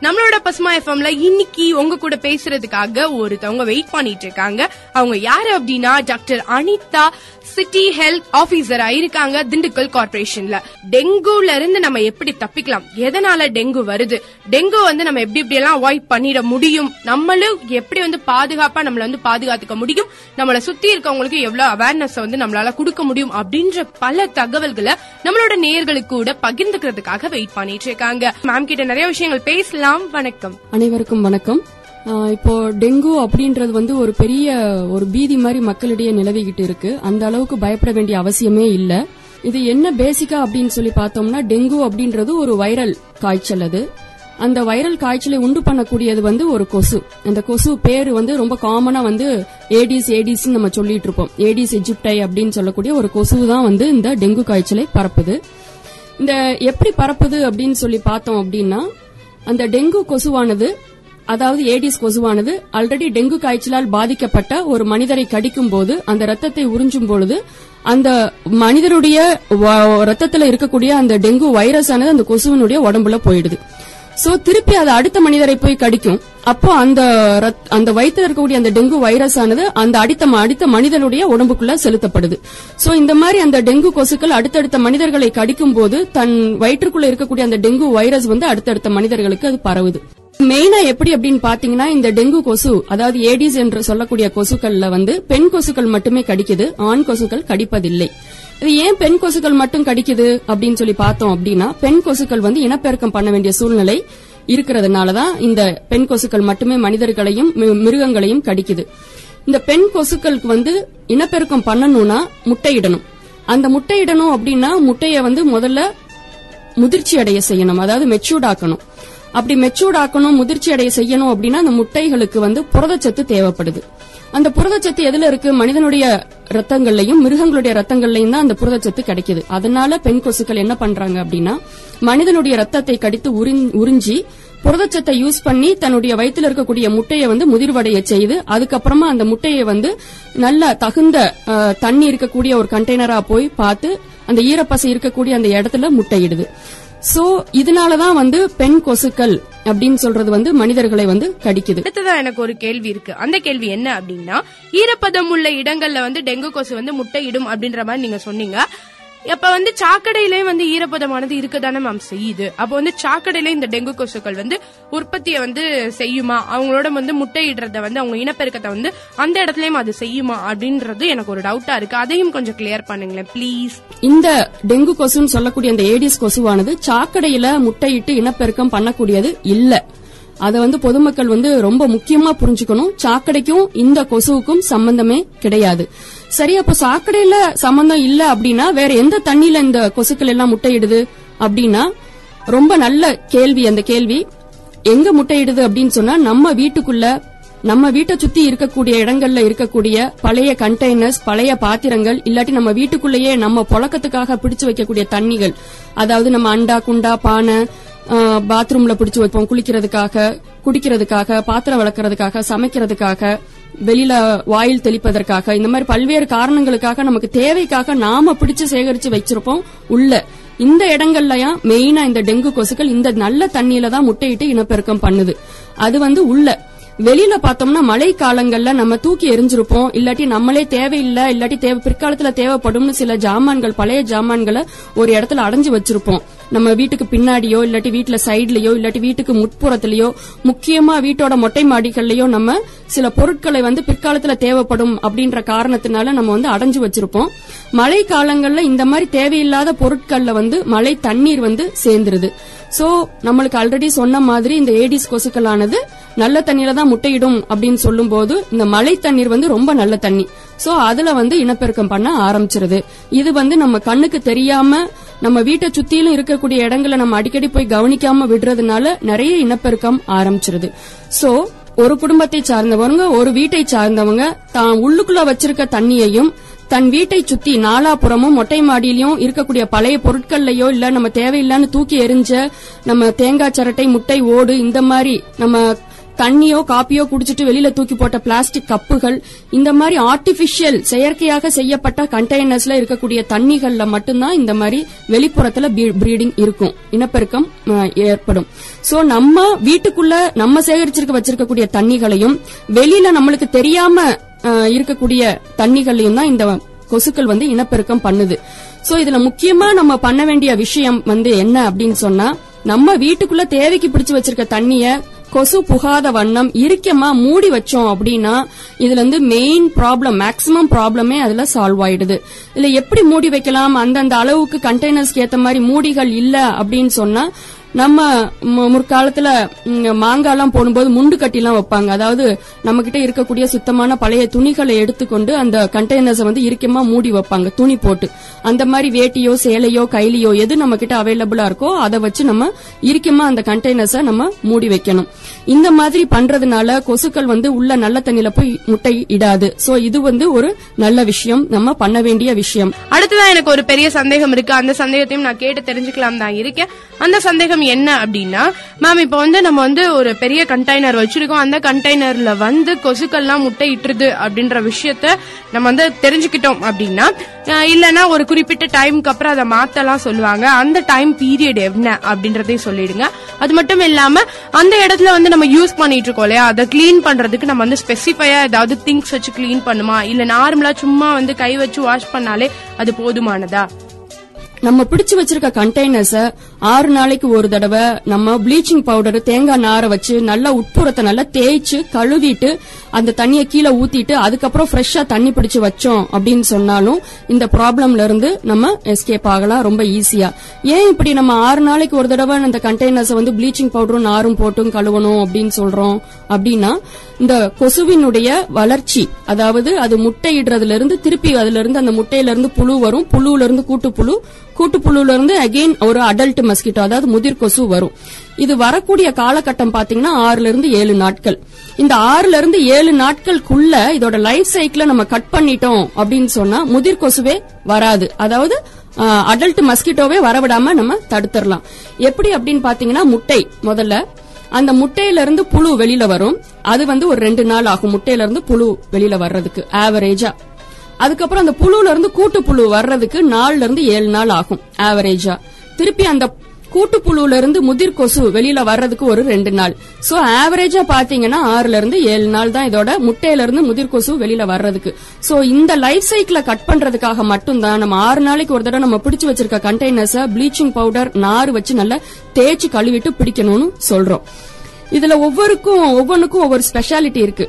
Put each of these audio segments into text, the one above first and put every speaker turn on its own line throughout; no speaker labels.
நம்மளோட பசுமா எஃப்எம்ல இன்னைக்கு உங்க கூட பேசுறதுக்காக ஒருத்தவங்க வெயிட் பண்ணிட்டு இருக்காங்க அவங்க யாரு அப்படின்னா டாக்டர் அனிதா சிட்டி ஹெல்த் ஆபீசரா இருக்காங்க திண்டுக்கல் கார்பரேஷன்ல டெங்குல இருந்து நம்ம எப்படி தப்பிக்கலாம்? எதனால டெங்கு வருது? டெங்கு வந்து நம்ம எப்படி எப்படி எல்லாம் அவாய்ட் பண்ணிட முடியும்? நம்மளும் எப்படி வந்து பாதுகாப்பா நம்மள வந்து பாதுகாத்துக்க முடியும்? நம்மள சுத்தி இருக்கவங்களுக்கு எவ்வளவு அவேர்னஸ் வந்து நம்மளால கொடுக்க முடியும்? அப்படின்ற பல தகவல்களை நம்மளோட நேயர்களுக்கு கூட பகிர்ந்துக்கிறதுக்காக வெயிட் பண்ணிட்டு இருக்காங்க மேம் கிட்ட நிறைய விஷயங்கள் பேசலாம். வணக்கம்.
அனைவருக்கும் வணக்கம். இப்போ டெங்கு அப்படின்றது வந்து ஒரு பெரிய ஒரு பீதி மாதிரி மக்களிடையே நிலவிக்கிட்டு இருக்கு. அந்த அளவுக்கு பயப்பட வேண்டிய அவசியமே இல்ல. இது என்ன பேசிக்கா அப்படின்னு சொல்லி பார்த்தோம்னா டெங்கு அப்படின்றது ஒரு வைரல் காய்ச்சல் அது. அந்த வைரல் காய்ச்சலை உண்டு பண்ணக்கூடியது வந்து ஒரு கொசு. அந்த கொசு பேரு வந்து ரொம்ப காமனா வந்து ஏடிஸ் ஏடிஸ் நம்ம சொல்லிட்டு இருப்போம். ஏடிஸ் எஜிப்டை அப்படின்னு சொல்லக்கூடிய ஒரு கொசு தான் வந்து இந்த டெங்கு காய்ச்சலை பரப்புது. இந்த எப்படி பரப்புது அப்படின்னு சொல்லி பார்த்தோம் அப்படின்னா அந்த டெங்கு கொசுவானது அதாவது ஏடிஸ் கொசுவானது ஆல்ரெடி டெங்கு காய்ச்சலால் பாதிக்கப்பட்ட ஒரு மனிதரை கடிக்கும் போது அந்த ரத்தத்தை உறிஞ்சும் பொழுது அந்த மனிதருடைய ரத்தத்தில் இருக்கக்கூடிய அந்த டெங்கு வைரஸ் ஆனது அந்த கொசுவினுடைய உடம்புல போயிடுது. சோ திருப்பி அது அடுத்த மனிதரை போய் கடிக்கும். அப்போ அந்த ரத்- அந்த வயிற்றில் இருக்கக்கூடிய அந்த டெங்கு வைரஸ் ஆனது அந்த அடித்த அடித்த மனிதனுடைய உடம்புக்குள்ள செலுத்தப்படுது. சோ இந்த மாதிரி அந்த டெங்கு கொசுக்கள் அடுத்தடுத்த மனிதர்களை கடிக்கும் போது தன் வயிற்றுக்குள்ள இருக்கக்கூடிய அந்த டெங்கு வைரஸ் வந்து அடுத்தடுத்த மனிதர்களுக்கு அது பரவுது. மெயினா எப்படி அப்படின்னு பாத்தீங்கன்னா இந்த டெங்கு கொசு அதாவது ஏடிஸ் என்று சொல்லக்கூடிய கொசுக்கள்ல வந்து பெண் கொசுக்கள் மட்டுமே கடிக்குது ஆண் கொசுக்கள் கடிப்பதில்லை. இது ஏன் பெண் கொசுக்கள் மட்டும் கடிக்குது அப்படின்னு சொல்லி பார்த்தோம் அப்படின்னா பெண் கொசுக்கள் வந்து இனப்பெருக்கம் பண்ண வேண்டிய சூழ்நிலை இருக்கிறதுனாலதான் இந்த பெண் கொசுக்கள் மட்டுமே மனிதர்களையும் மிருகங்களையும் கடிக்குது. இந்த பெண் கொசுக்களுக்கு வந்து இனப்பெருக்கம் பண்ணணும்னா முட்டையிடணும். அந்த முட்டையிடணும் அப்படின்னா முட்டைய வந்து முதல்ல முதிர்ச்சி அடைய செய்யணும். அதாவது மெச்சூர்ட் ஆக்கணும் அப்படி மெச்சூர்ட் ஆக்கணும் முதிர்ச்சி அடைய செய்யணும் அப்படின்னா அந்த முட்டைகளுக்கு வந்து புரதச்சத்து தேவைப்படுது. அந்த புரதச்சத்து எதுல இருக்கு? மனிதனுடைய ரத்தங்கள்லயும் மிருகங்களுடைய ரத்தங்கள்லயும் தான் அந்த புரதச்சத்து கிடைக்குது. அதனால பெண் கொசுக்கள் என்ன பண்றாங்க அப்படின்னா மனிதனுடைய ரத்தத்தை கடித்து உறிஞ்சி புரதச்சத்தை யூஸ் பண்ணி தன்னுடைய வயிற்றுல இருக்கக்கூடிய முட்டையை வந்து முதிர்வடைய செய்து அதுக்கப்புறமா அந்த முட்டையை வந்து நல்ல தகுந்த தண்ணி இருக்கக்கூடிய ஒரு கண்டெய்னரா போய் பார்த்து அந்த ஈரப்பசை இருக்கக்கூடிய அந்த இடத்துல முட்டையிடுது. சோ இதனாலதான் வந்து பெண் கொசுக்கள் அப்படின்னு சொல்றது வந்து மனிதர்களை வந்து கடிக்குது.
அடுத்ததா எனக்கு ஒரு கேள்வி இருக்கு. அந்த கேள்வி என்ன அப்படின்னா ஈரப்பதம் உள்ள இடங்கள்ல வந்து டெங்கு கொசு வந்து முட்டையிடும் அப்படின்ற மாதிரி நீங்க சொன்னீங்க. அப்ப வந்து சாக்கடையிலேயே வந்து ஈரப்பதமானது இருக்கதானே மேம் செய்யுது. அப்ப வந்து சாக்கடையில இந்த டெங்கு கொசுக்கள் வந்து உற்பத்தியை வந்து செய்யுமா? அவங்களோட வந்து முட்டையிடுறத வந்து அவங்க இனப்பெருக்கத்தை வந்து அந்த இடத்துலயும் அது செய்யுமா அப்படின்றது எனக்கு ஒரு டவுட்டா இருக்கு. அதையும் கொஞ்சம் கிளியர் பண்ணுங்களேன் ப்ளீஸ்
இந்த டெங்கு கொசுன்னு சொல்லக்கூடிய அந்த ஏடிஸ் கொசுவானது சாக்கடையில முட்டையிட்டு இனப்பெருக்கம் பண்ணக்கூடியது இல்ல. அதை வந்து பொதுமக்கள் வந்து ரொம்ப முக்கியமா புரிஞ்சுக்கணும். சாக்கடைக்கும் இந்த கொசுவுக்கும் சம்பந்தமே கிடையாது. சரி அப்ப சாக்கடையில சம்பந்தம் இல்ல அப்படின்னா வேற எந்த தண்ணியில இந்த கொசுக்கள் எல்லாம் முட்டையிடுது அப்படின்னா? ரொம்ப நல்ல கேள்வி அந்த கேள்வி. எங்க முட்டையிடுது அப்படின்னு சொன்னா நம்ம வீட்டுக்குள்ள நம்ம வீட்டை சுத்தி இருக்கக்கூடிய இடங்கள்ல இருக்கக்கூடிய பழைய கண்டெய்னர்ஸ் பழைய பாத்திரங்கள் இல்லாட்டி நம்ம வீட்டுக்குள்ளேயே நம்ம புழக்கத்துக்காக பிடிச்சு வைக்கக்கூடிய தண்ணிகள். அதாவது நம்ம அண்டா குண்டா பானை பாத்ரூம்ல பிடிச்சு வைப்போம். குளிக்கிறதுக்காக குடிக்கிறதுக்காக பாத்திரம் வளர்க்கறதுக்காக சமைக்கிறதுக்காக வெளியில வாயில் தெளிப்பதற்காக இந்த மாதிரி பல்வேறு காரணங்களுக்காக நமக்கு தேவைக்காக நாம பிடிச்சு சேகரிச்சு வச்சிருப்போம் உள்ள. இந்த இடங்கள்லயா மெயினா இந்த டெங்கு கொசுக்கள் இந்த நல்ல தண்ணியில தான் முட்டையிட்டு இனப்பெருக்கம் பண்ணுது. அது வந்து உள்ள. வெளியில பார்த்தோம்னா மழை காலங்கள்ல நம்ம தூக்கி எரிஞ்சிருப்போம். இல்லாட்டி நம்மளே தேவையில்லை இல்லாட்டி தேவை பிற்காலத்துல தேவைப்படும்னு சில ஜாமான்கள் பழைய ஜாமான்களை ஒரு இடத்துல அடைஞ்சு வச்சிருப்போம். நம்ம வீட்டுக்கு பின்னாடியோ இல்லாட்டி வீட்டுல சைட்லயோ இல்லாட்டி வீட்டுக்கு முட்புறத்திலயோ முக்கியமா வீட்டோட மொட்டை மாடிகள்லயோ நம்ம சில பொருட்களை வந்து பிற்காலத்துல தேவைப்படும் அப்படின்ற காரணத்தினால நம்ம வந்து அடைஞ்சு வச்சிருப்போம். மழை காலங்கள்ல இந்த மாதிரி தேவையில்லாத பொருட்கள்ல வந்து மழை தண்ணீர் வந்து சேர்ந்துருது. சோ நம்மளுக்கு ஆல்ரெடி சொன்ன மாதிரி இந்த ஏடிஸ் கொசுக்களானது நல்ல தண்ணீர தான் முட்டையிடும் அப்படின்னு சொல்லும்போது இந்த மழை தண்ணீர் வந்து ரொம்ப நல்ல தண்ணி. சோ அதுல வந்து இனப்பெருக்கம் பண்ண ஆரம்பிச்சிருது. இது வந்து நம்ம கண்ணுக்கு தெரியாம நம்ம வீட்டை சுத்திலும் இருக்கக்கூடிய இடங்களை நம்ம அடிக்கடி போய் கவனிக்காம விடுறதுனால நிறைய இனப்பெருக்கம் ஆரம்பிச்சிருது. சோ ஒரு குடும்பத்தை சார்ந்தவங்க ஒரு வீட்டை சார்ந்தவங்க தான் உள்ளுக்குள்ள வச்சிருக்க தண்ணியையும் தன் வீட்டை சுத்தி நாலாபுறமும் மொட்டை மாடியிலயும் இருக்கக்கூடிய பழைய பொருட்கள்லயோ இல்ல நம்ம தேவையில்லான்னு தூக்கி எரிஞ்ச நம்ம தேங்காய் சரட்டை முட்டை ஓடு இந்த மாதிரி நம்ம தண்ணியோ காப்பியோ குடிச்சிட்டு வெளியில தூக்கி போட்ட பிளாஸ்டிக் கப்புகள் இந்த மாதிரி ஆர்டிபிஷியல் செயற்கையாக செய்யப்பட்ட கண்டெய்னர்ஸ்ல இருக்கக்கூடிய தண்ணிகள்ல மட்டும்தான் இந்த மாதிரி வெளிப்புறத்துல பிரீடிங் இருக்கும். இனப்பெருக்கம் ஏற்படும். சோ நம்ம வீட்டுக்குள்ள நம்ம சேகரிச்சிருக்க வச்சிருக்கக்கூடிய தண்ணிகளையும் வெளியில நம்மளுக்கு தெரியாம இருக்கக்கூடிய தண்ணிகளையும் தான் இந்த கொசுக்கள் வந்து இனப்பெருக்கம் பண்ணுது. சோ இதுல முக்கியமா நம்ம பண்ண வேண்டிய விஷயம் வந்து என்ன அப்படின்னு சொன்னா நம்ம வீட்டுக்குள்ள தேவைக்கு பிடிச்சு வச்சிருக்க தண்ணிய கொசு புகாத வண்ணம் இறுக்கமா மூடி வச்சோம் அப்படின்னா இதுல இருந்து மெயின் ப்ராப்ளம் மேக்ஸிமம் ப்ராப்ளமே அதுல சால்வ் ஆயிடுது. இதுல எப்படி மூடி வைக்கலாம்? அந்தந்த அளவுக்கு கண்டெய்னர்ஸ்க்கு ஏத்த மாதிரி மூடிகள் இல்ல அப்படின்னு சொன்னா நம்ம மு- முற்காலத்துல மாங்காய்லாம் போடும்போது முண்டு கட்டிலாம் வைப்பாங்க. அதாவது நம்ம கிட்ட இருக்கக்கூடிய சுத்தமான பழைய துணிகளை எடுத்துக்கொண்டு அந்த கண்டெய்னர்ஸை வந்து இறுக்கமா மூடி வைப்பாங்க. துணி போட்டு. அந்த மாதிரி வேட்டியோ சேலையோ கைலியோ எது நம்ம கிட்ட அவைலபிளா இருக்கோ அதை வச்சு நம்ம இறுக்கமா அந்த கண்டெய்னர்ஸை நம்ம மூடி வைக்கணும். இந்த மாதிரி பண்றதுனால கொசுக்கள் வந்து உள்ள நல்ல தண்ணியில போய் முட்டை இடாது. சோ இது வந்து ஒரு நல்ல விஷயம். நம்ம பண்ண வேண்டிய விஷயம்.
அடுத்ததான் எனக்கு ஒரு பெரிய சந்தேகம் இருக்கு. அந்த சந்தேகத்தையும் நான் கேட்டு தெரிஞ்சுக்கலாம் தான் இருக்கேன். அந்த சந்தேகம் என்ன அப்படின்னா மேம் இப்போ வந்து நம்ம வந்து ஒரு பெரிய கண்டெய்னர் வச்சிருக்கோம். அந்த கண்டெய்னர்ல வந்து கொசுக்கள்லாம் முட்டையிட்டுருது அப்படின்ற விஷயத்த நம்ம வந்து தெரிஞ்சுக்கிட்டோம் அப்படின்னா இல்லைன்னா ஒரு குறிப்பிட்ட டைம்க்கு அப்புறம் அதை மாத்தலாம் சொல்லுவாங்க. அந்த டைம் பீரியட் என்ன அப்படின்றதையும் சொல்லிடுங்க. அது மட்டும் இல்லாம அந்த இடத்துல வந்து நம்ம யூஸ் பண்ணிட்டு இருக்கோம் இல்லையா? அதை கிளீன் பண்றதுக்கு நம்ம வந்து ஸ்பெசிஃபையா ஏதாவது திங்ஸ் வச்சு கிளீன் பண்ணுமா? இல்ல நார்மலா சும்மா வந்து கை வச்சு வாஷ் பண்ணாலே அது போதுமானதா?
நம்ம பிடிச்சு வச்சிருக்க கண்டெய்னர்ஸ ஆறு நாளைக்கு ஒரு தடவை நம்ம ப்ளீச்சிங் பவுடர் தேங்காய் நாரை வச்சு நல்லா உட்புறத்தை நல்லா தேய்ச்சு கழுவிட்டு அந்த தண்ணியை கீழே ஊத்திட்டு அதுக்கப்புறம் ஃப்ரெஷ்ஷா தண்ணி பிடிச்சு வச்சோம் அப்படின்னு சொன்னாலும் இந்த ப்ராப்ளம்ல இருந்து நம்ம எஸ்கேப் ஆகலாம் ரொம்ப ஈஸியா ஏன் இப்படி நம்ம ஆறு நாளைக்கு ஒரு தடவை அந்த கண்டெய்னர்ஸ் வந்து ப்ளீச்சிங் பவுடரும் நாரும் போட்டும் கழுவணும் அப்படின்னு சொல்றோம் அப்படின்னா இந்த கொசுவினுடைய வளர்ச்சி அதாவது அது முட்டையிடுறதுல இருந்து திருப்பி அதுல இருந்து அந்த முட்டையில இருந்து புழு வரும் புழுல இருந்து கூட்டு புழு கூட்டுப்புழுல இருந்து அகைன் ஒரு அடல்ட் மஸ்கிட்டோ அதாவது முதிர் கொசு வரும். இது வரக்கூடிய காலகட்டம் பாத்தீங்கன்னா ஆறுல இருந்து ஏழு நாட்கள். இந்த ஆறுல இருந்து ஏழு நாட்களுக்குள்ள இதோட லைஃப் சைக்கிளை நம்ம கட் பண்ணிட்டோம் அப்படின்னு சொன்னா முதிர் கொசுவே வராது. அதாவது அடல்ட் மஸ்கிட்டோவே வரவிடாம நம்ம தடுத்துடலாம். எப்படி அப்படின்னு பாத்தீங்கன்னா முட்டை முதல்ல. அந்த முட்டையில இருந்து புழு வெளியில வரும். அது வந்து ஒரு ரெண்டு நாள் ஆகும் முட்டையில இருந்து புழு வெளியில வர்றதுக்கு ஆவரேஜா அதுக்கப்புறம் அந்த புழுல இருந்து கூட்டு புழு வர்றதுக்கு நாலுல இருந்து ஏழு நாள் ஆகும் ஆவரேஜா திருப்பி அந்த கூட்டு புழுல இருந்து முதிர் கொசு வெளியில வர்றதுக்கு ஒரு ரெண்டு நாள். சோ ஆவரேஜா பாத்தீங்கன்னா ஆறுல இருந்து ஏழு நாள் தான் இதோட முட்டையில இருந்து முதிர் கொசு வெளியில வர்றதுக்கு. சோ இந்த லைஃப் சைக்கிள கட் பண்றதுக்காக மட்டும்தான் நம்ம ஆறு நாளைக்கு ஒரு தடவை நம்ம பிடிச்சு வச்சிருக்க கண்டெய்னர்ஸ ப்ளீச்சிங் பவுடர் நார் வச்சு நல்லா தேய்ச்சி கழுவிட்டு பிடிக்கணும்னு சொல்றோம். இதுல ஒவ்வொருக்கும் ஒவ்வொன்றுக்கும் ஒவ்வொரு ஸ்பெஷாலிட்டி இருக்கு.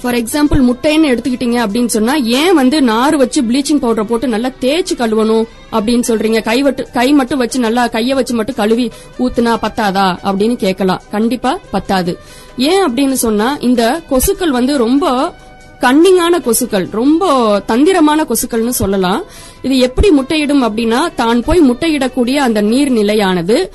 ஃபார் எக்ஸாம்பிள் முட்டைன்னு எடுத்துக்கிட்டீங்க அப்படின்னு சொன்னா ஏன் வந்து நார் வச்சு ப்ளீச்சிங் பவுடர் போட்டு நல்லா தேய்ச்சி கழுவணும் அப்படின்னு சொல்றீங்க? கை வட்டு கை மட்டும் வச்சு நல்லா கைய வச்சு மட்டும் கழுவி ஊத்துனா பத்தாதா அப்படின்னு கேட்கலாம். கண்டிப்பா பத்தாது. ஏன் அப்படின்னு சொன்னா இந்த கொசுக்கள் வந்து ரொம்ப கன்னிங்கான கொசுக்கள் ரொம்ப தந்திரமான கொசுக்கள்னு சொல்லலாம். இது எப்படி முட்டையிடும் அப்படின்னா தான் போய் முட்டையிடக்கூடிய அந்த நீர்நிலையானது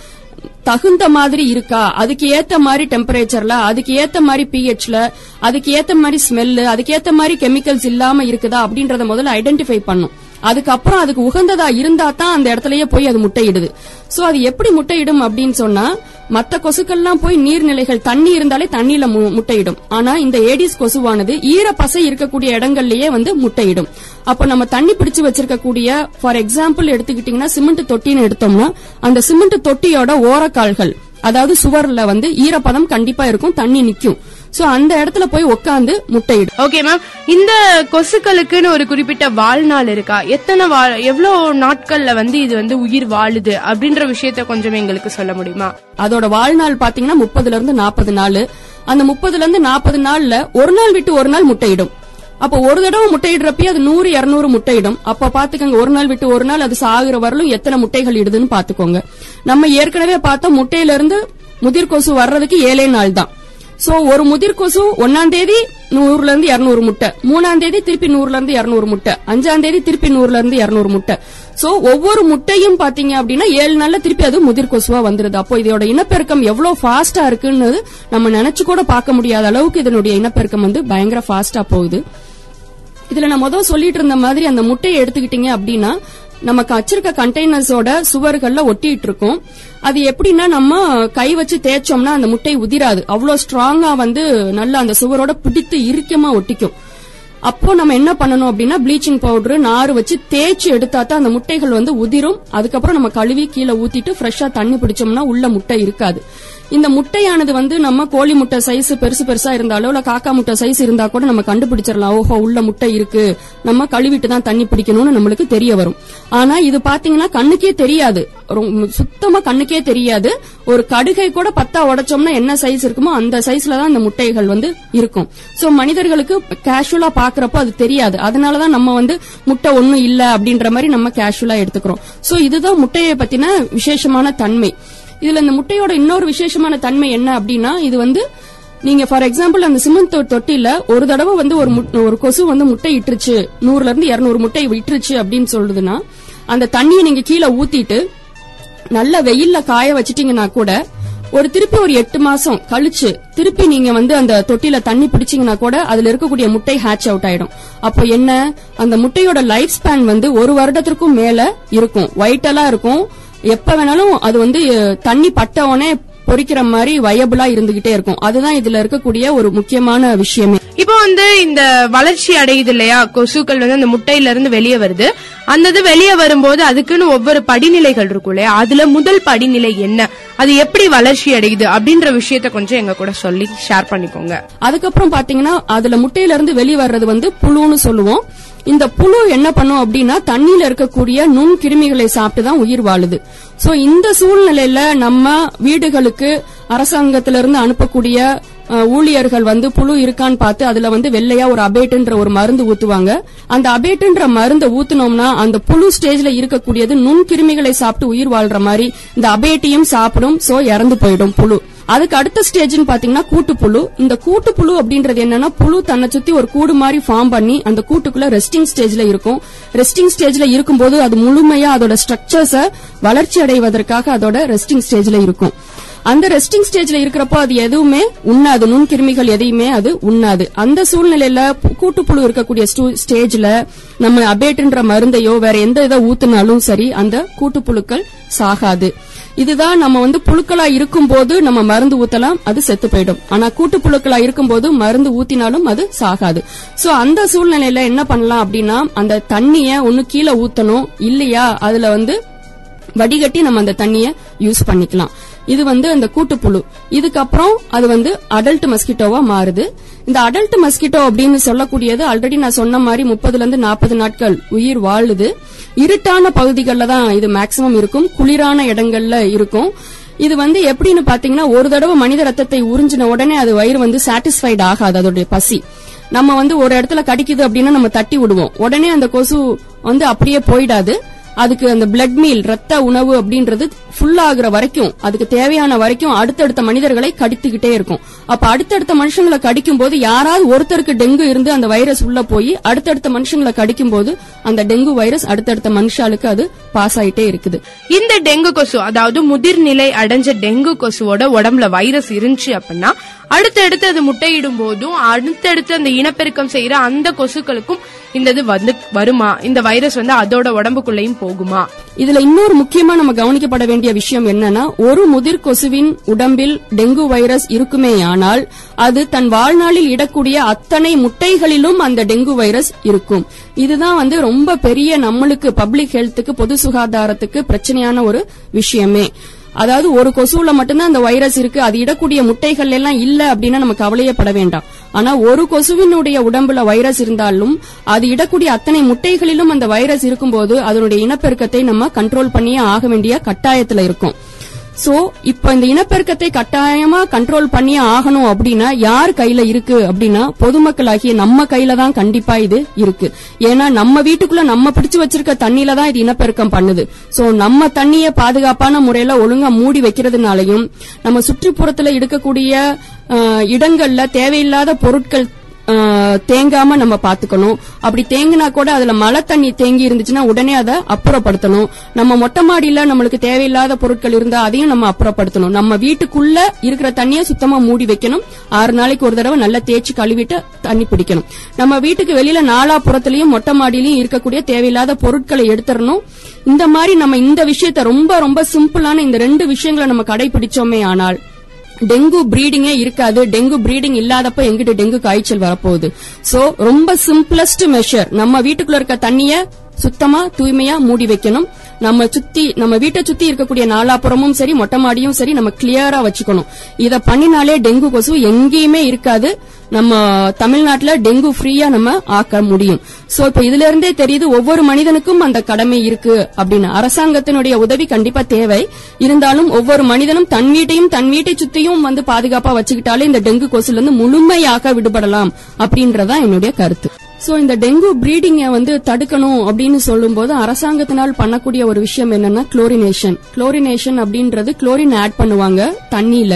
தகுந்த மாதிரி இருக்கா? அதுக்கு ஏத்த மாதிரி டெம்பரேச்சர்ல அதுக்கு ஏத்த மாதிரி பிஹெச்ல அதுக்கு ஏத்த மாதிரி ஸ்மெல்லு அதுக்கு ஏத்த மாதிரி கெமிக்கல்ஸ் இல்லாம இருக்குதா அப்படின்றத முதல்ல ஐடென்டிஃபை பண்ணும். அதுக்கப்புறம் அதுக்கு உகந்ததா இருந்தா தான் அந்த இடத்துலயே போய் அது முட்டையிடுது. சோ அது எப்படி முட்டையிடும் அப்படின்னு சொன்னா மத்த கொசுக்கள்லாம் போய் நீர்நிலைகள் தண்ணி இருந்தாலே தண்ணியில மு- முட்டையிடும். ஆனா இந்த ஏடிஸ் கொசுவானது ஈரப்பசை இருக்கக்கூடிய இடங்கள்லயே வந்து முட்டையிடும். அப்ப நம்ம தண்ணி பிடிச்சு வச்சிருக்கக்கூடிய ஃபார் எக்ஸாம்பிள் எடுத்துக்கிட்டீங்கன்னா சிமெண்ட் தொட்டின்னு எடுத்தோம்னா அந்த சிமெண்ட் தொட்டியோட ஓரக்கால்கள் அதாவது சுவர்ல வந்து ஈரப்பதம் கண்டிப்பா இருக்கும் தண்ணி நிக்கும். சோ அந்த இடத்துல போய் உட்காந்து முட்டையிடும்
ஓகே மேம் இந்த கொசுக்களுக்குன்னு ஒரு குறிப்பிட்ட வாழ்நாள் இருக்கா? எத்தனை வாழ் எவ்வளவு நாட்கள்ல வந்து இது வந்து உயிர் வாழுது அப்படின்ற விஷயத்த கொஞ்சம் எங்களுக்கு சொல்ல முடியுமா?
அதோட வாழ்நாள் பாத்தீங்கன்னா முப்பதுல இருந்து நாற்பது நாள். அந்த முப்பதுல இருந்து நாற்பது நாள்ல ஒரு நாள் விட்டு ஒரு நாள் முட்டையிடும். அப்ப ஒரு தடவை முட்டையிடுறப்பயே அது நூறு இருநூறு முட்டையிடும். அப்ப பாத்துக்கோங்க ஒரு நாள் விட்டு ஒரு நாள் அது சாகுற வரலும் எத்தனை முட்டைகள் இடுதுன்னு பாத்துக்கோங்க. நம்ம ஏற்கனவே பார்த்தோம் முட்டையில இருந்து முதிர் கொசு வர்றதுக்கு ஏழே நாள் தான். சோ ஒரு முதிர் கொசு ஒன்னாம் தேதி நூறுல இருந்து இருநூறு முட்டை. மூணாம் தேதி திருப்பி நூறுல இருந்து இருநூறு முட்டை. அஞ்சாம் தேதி திருப்பி நூறுல இருந்து இருநூறு முட்டை. சோ ஒவ்வொரு முட்டையும் பாத்தீங்க அப்படின்னா ஏழு நாள்ல திருப்பி அது முதிர் கொசுவா வந்துருது. அப்போ இதோட இனப்பெருக்கம் எவ்வளவு ஃபாஸ்டா இருக்குன்னு நம்ம நினைச்சு கூட பார்க்க முடியாத அளவுக்கு இதனுடைய இனப்பெருக்கம் வந்து பயங்கர ஃபாஸ்டா போகுது. இதுல நான் முதல் சொல்லிட்டு இருந்த மாதிரி அந்த முட்டையை எடுத்துக்கிட்டீங்க அப்படின்னா நமக்கு வச்சிருக்க கண்டெய்னர்ஸோட சுவர்கள்ல ஒட்டிட்டு இருக்கும் அது எப்படின்னா நம்ம கை வச்சு தேய்ச்சோம்னா அந்த முட்டை உதிராது. அவ்வளவு ஸ்ட்ராங்கா வந்து நல்லா அந்த சுவரோட பிடித்து இறுக்கமா ஒட்டிக்கும். அப்போ நம்ம என்ன பண்ணணும் அப்படின்னா ப்ளீச்சிங் பவுடர் நார் வச்சு தேய்ச்சி எடுத்தா தான் அந்த முட்டைகள் வந்து உதிரும். அதுக்கப்புறம் நம்ம கழுவி கீழே ஊத்திட்டு ஃப்ரெஷ்ஷா தண்ணி பிடிச்சோம்னா உள்ள முட்டை இருக்காது. இந்த முட்டையானது வந்து நம்ம கோழி முட்டை சைஸ் பெருசு பெருசா இருந்தாலோ இல்ல காக்கா முட்டை சைஸ் இருந்தா கூட நம்ம கண்டுபிடிச்சிடலாம். ஓஹோ உள்ள முட்டை இருக்கு. நம்ம கழுவிட்டு தான் தண்ணி பிடிக்கணும்னு நம்மளுக்கு தெரிய வரும். ஆனா இது பாத்தீங்கன்னா கண்ணுக்கே தெரியாது. சுத்தமா கண்ணுக்கே தெரியாது. ஒரு கடுகை கூட பத்தா உடைச்சோம்னா என்ன சைஸ் இருக்குமோ அந்த சைஸ்ல தான் இந்த முட்டைகள் வந்து இருக்கும். சோ மனிதர்களுக்கு கேஷுவலா பாக்குறப்போ அது தெரியாது. அதனாலதான் நம்ம வந்து முட்டை ஒண்ணும் இல்ல அப்படின்ற மாதிரி நம்ம கேஷுவலா எடுத்துக்கிறோம். சோ இதுதான் முட்டையை பத்தின விசேஷமான தன்மை. இதுல இந்த முட்டையோட இன்னொரு விசேஷமான தன்மை என்ன அப்படின்னா இது வந்து நீங்க ஃபார் எக்ஸாம்பிள் அந்த சிமெண்ட் தொட்டில ஒரு தடவை வந்து ஒரு ஒரு கொசு வந்து முட்டை இட்டுருச்சு நூறுல இருந்து இருநூறு முட்டை விட்டுருச்சு அப்படின்னு சொல்றதுன்னா அந்த தண்ணியை நீங்க கீழே ஊத்திட்டு நல்ல வெயில்ல காய வச்சிட்டீங்கன்னா கூட ஒரு திருப்பி ஒரு எட்டு மாசம் கழிச்சு திருப்பி நீங்க வந்து அந்த தொட்டில தண்ணி பிடிச்சீங்கன்னா கூட அதுல இருக்கக்கூடிய முட்டை ஹேட்ச் அவுட் ஆயிடும். அப்போ என்ன? அந்த முட்டையோட லைஃப் ஸ்பேன் வந்து ஒரு வருடத்திற்கும் மேல இருக்கும். ஒயிட்டலா இருக்கும். எப்ப வேணாலும் அது வந்து தண்ணி பட்ட உடனே பொறிக்கிற மாதிரி வயபிளா இருந்துகிட்டே இருக்கும். அதுதான் இதுல இருக்கக்கூடிய ஒரு முக்கியமான விஷயமே.
இப்போ வந்து இந்த வளர்ச்சி அடையுது இல்லையா? கொசுக்கள் வந்து அந்த முட்டையில இருந்து வெளியே வருது. அந்த இது வெளியே வரும்போது அதுக்குன்னு ஒவ்வொரு படிநிலைகள் இருக்கும் இல்லையா? அதுல முதல் படிநிலை என்ன? அது எப்படி வளர்ச்சி அடையுது? அப்படின்ற விஷயத்த கொஞ்சம் எங்க கூட சொல்லி ஷேர் பண்ணிக்கோங்க.
அதுக்கப்புறம் பாத்தீங்கன்னா அதுல முட்டையில இருந்து வெளியே வர்றது வந்து புழுன்னு சொல்லுவோம். இந்த புழு என்ன பண்ணும் அப்படின்னா தண்ணியில இருக்கக்கூடிய நுண் கிருமிகளை சாப்பிட்டு தான் உயிர் வாழுது. சோ இந்த சூழ்நிலையில நம்ம வீடுகளுக்கு அரசாங்கத்திலிருந்து அனுப்பக்கூடிய ஊழியர்கள் வந்து புழு இருக்கான்னு பார்த்து அதுல வந்து வெள்ளையா ஒரு அபேட்டுன்ற ஒரு மருந்து ஊத்துவாங்க. அந்த அபேட்டுன்ற மருந்தை ஊத்துனோம்னா அந்த புழு ஸ்டேஜ்ல இருக்கக்கூடியது நுண் கிருமிகளை சாப்பிட்டு உயிர் வாழ்ற மாதிரி இந்த அபேட்டியும் சாப்பிடும். சோ இறந்து போயிடும் புழு. அதுக்கு அடுத்த ஸ்டேஜ்னு பாத்தீங்கன்னா கூட்டுப்புழு. இந்த கூட்டுப்புழு அப்படின்றது என்னன்னா புழு தன்னை சுத்தி ஒரு கூடு மாதிரி ஃபார்ம் பண்ணி அந்த கூட்டுக்குள்ள ரெஸ்டிங் ஸ்டேஜ்ல இருக்கும். ரெஸ்டிங் ஸ்டேஜ்ல இருக்கும்போது அது முழுமையா அதோட ஸ்ட்ரக்சர்ஸ வளர்ச்சி அடைவதற்காக அதோட ரெஸ்டிங் ஸ்டேஜ்ல இருக்கும். அந்த ரெஸ்டிங் ஸ்டேஜ்ல இருக்கிறப்போ அது எதுவுமே உண்ணாது. நுண்கிருமிகள் எதையுமே அது உண்ணாது. அந்த சூழ்நிலையில கூட்டுப்புழு இருக்கக்கூடிய ஸ்டூ- ஸ்டேஜ்ல நம்ம அபேட்டுன்ற மருந்தையோ வேற எந்த இதை ஊத்துனாலும் சரி அந்த கூட்டுப்புழுக்கள் சாகாது. இதுதான் நம்ம வந்து புழுக்களா இருக்கும்போது நம்ம மருந்து ஊத்தலாம் அது செத்து போயிடும். ஆனா கூட்டுப்புழுக்களா இருக்கும்போது மருந்து ஊத்தினாலும் அது சாகாது. சோ அந்த சூழ்நிலையில என்ன பண்ணலாம் அப்படின்னா அந்த தண்ணிய ஒன்னு கீழே ஊத்தணும் இல்லையா? அதுல வந்து வடிகட்டி நம்ம அந்த தண்ணிய யூஸ் பண்ணிக்கலாம். இது வந்து அந்த கூட்டுப்புழு. இதுக்கப்புறம் அது வந்து அடல்ட் மஸ்கிட்டோவா மாறுது. இந்த அடல்ட் மஸ்கிட்டோ அப்படின்னு சொல்லக்கூடியது ஆல்ரெடி நான் சொன்ன மாதிரி முப்பதுல இருந்து நாற்பது நாட்கள் உயிர் வாழுது. இருட்டான பகுதிகளில் தான் இது மேக்சிமம் இருக்கும். குளிரான இடங்கள்ல இருக்கும். இது வந்து எப்படின்னு பாத்தீங்கன்னா ஒரு தடவை மனித ரத்தத்தை உறிஞ்சின உடனே அது வயிறு வந்து சாட்டிஸ்ஃபைட் ஆகாது அதோடைய பசி. நம்ம வந்து ஒரு இடத்துல கடிக்குது அப்படின்னா நம்ம தட்டி விடுவோம். உடனே அந்த கொசு வந்து அப்படியே போயிடாது. அதுக்கு அந்த பிளட் மீல் ரத்த உணவு அப்படின்றது ஃபுல் ஆகுற வரைக்கும் அதுக்கு தேவையான வரைக்கும் அடுத்தடுத்த மனிதர்களை கடித்துக்கிட்டே இருக்கும். அப்ப அடுத்தடுத்த மனுஷங்களை கடிக்கும் போது யாராவது ஒருத்தருக்கு டெங்கு இருந்து அந்த வைரஸ் உள்ள போய் அடுத்தடுத்த மனுஷங்களை கடிக்கும் போது அந்த டெங்கு வைரஸ் அடுத்தடுத்த மனுஷாளுக்கு அது பாஸ் ஆயிட்டே இருக்குது.
இந்த டெங்கு கொசு அதாவது முதிர்நிலை அடைஞ்ச டெங்கு கொசுவோட உடம்புல வைரஸ் இருந்துச்சு அப்படின்னா அடுத்தடுத்து அது முட்டையிடும் போதும் அடுத்தடுத்து அந்த இனப்பெருக்கம் செய்யற அந்த கொசுக்களுக்கும் இந்த இது வந்து வருமா? இந்த வைரஸ் வந்து அதோட உடம்புக்குள்ளேயும் போகுமா?
இதுல இன்னொரு முக்கியமா நம்ம கவனிக்கப்பட வேண்டிய விஷயம் என்னன்னா ஒரு முதிர் கொசுவின் உடம்பில் டெங்கு வைரஸ் இருக்குமேயானால் அது தன் வாழ்நாளில் இடக்கூடிய அத்தனை முட்டைகளிலும் அந்த டெங்கு வைரஸ் இருக்கும். இதுதான் வந்து ரொம்ப பெரிய நம்மளுக்கு பப்ளிக் ஹெல்த்துக்கு பொது சுகாதாரத்துக்கு பிரச்சனையான ஒரு விஷயமே. அதாவது ஒரு கொசுவுல மட்டும்தான் அந்த வைரஸ் இருக்கு அது இடக்கூடிய முட்டைகள் எல்லாம் இல்ல அப்படின்னா நம்ம கவலையப்பட வேண்டாம். ஆனா ஒரு கொசுவினுடைய உடம்புல வைரஸ் இருந்தாலும் அது இடக்கூடிய அத்தனை முட்டைகளிலும் அந்த வைரஸ் இருக்கும்போது அதனுடைய இனப்பெருக்கத்தை நம்ம கண்ட்ரோல் பண்ணியே ஆக வேண்டிய கட்டாயத்துல இருக்கும். சோ இப்ப இந்த இனப்பெருக்கத்தை கட்டாயமா கண்ட்ரோல் பண்ணியே ஆகணும் அப்படின்னா யார் கையில இருக்கு அப்படின்னா பொதுமக்களாகிய நம்ம கையில தான் கண்டிப்பா இது இருக்கு. ஏன்னா நம்ம வீட்டுக்குள்ள நம்ம பிடிச்சு வச்சிருக்க தண்ணியில தான் இது இனப்பெருக்கம் பண்ணுது. சோ நம்ம தண்ணிய பாதுகாப்பான முறையில ஒழுங்கா மூடி வைக்கிறதுனாலையும் நம்ம சுற்றுப்புறத்துல இருக்கக்கூடிய இடங்கள்ல தேவையில்லாத பொருட்கள் தேங்காம நம்ம பாத்துக்கணும். அப்படி தேங்கினா கூட அதுல மழை தண்ணி தேங்கி இருந்துச்சுன்னா உடனே அதை அப்புறப்படுத்தணும். நம்ம மொட்டை மாடியில நம்மளுக்கு தேவையில்லாத பொருட்கள் இருந்தா அதையும் நம்ம அப்புறப்படுத்தணும். நம்ம வீட்டுக்குள்ள இருக்கிற தண்ணியை சுத்தமா மூடி வைக்கணும். ஆறு நாளைக்கு ஒரு தடவை நல்லா தேய்ச்சி கழுவிட்டு தண்ணி பிடிக்கணும். நம்ம வீட்டுக்கு வெளியில நாலாபுறத்திலயும் மொட்டை மாடியிலயும் இருக்கக்கூடிய தேவையில்லாத பொருட்களை எடுத்துடணும். இந்த மாதிரி நம்ம இந்த விஷயத்த ரொம்ப ரொம்ப சிம்பிளான இந்த ரெண்டு விஷயங்களை நம்ம கடைபிடிச்சோமே ஆனால் டெங்கு பிரீடிங்கே இருக்காது. டெங்கு பிரீடிங் இல்லாதப்ப எங்கிட்ட டெங்கு காய்ச்சல் வரப்போகுது. சோ ரொம்ப சிம்பிளஸ்ட் மெஷர் நம்ம வீட்டுக்குள்ள இருக்க தண்ணிய சுத்தமா தூய்மையா மூடி வைக்கணும். நம்ம சுத்தி நம்ம வீட்டை சுத்தி இருக்கக்கூடிய நாலாப்புறமும் சரி மொட்டை மாடியும் சரி நம்ம கிளியரா வச்சுக்கணும். இத பண்ணினாலே டெங்கு கொசு எங்கேயுமே இருக்காது. நம்ம தமிழ்நாட்டுல டெங்கு ஃப்ரீயா நம்ம ஆக்க முடியும். சோ இப்ப இதுல இருந்தே தெரியுது ஒவ்வொரு மனிதனுக்கும் அந்த கடமை இருக்கு அப்படின்னு. அரசாங்கத்தினுடைய உதவி கண்டிப்பா தேவை. இருந்தாலும் ஒவ்வொரு மனிதனும் தன் வீட்டையும் தன் வீட்டை சுத்தியும் வந்து பாதுகாப்பா வச்சுக்கிட்டாலே இந்த டெங்கு கொசுல இருந்து முழுமையாக விடுபடலாம் அப்படின்றதான் என்னுடைய கருத்து. சோ இந்த டெங்கு பிரீடிங்கை வந்து தடுக்கணும் அப்படின்னு சொல்லும்போது அரசாங்கத்தினால் பண்ணக்கூடிய ஒரு விஷயம் என்னன்னா குளோரினேஷன் குளோரினேஷன் அப்படின்றது குளோரின் ஆட் பண்ணுவாங்க தண்ணியில.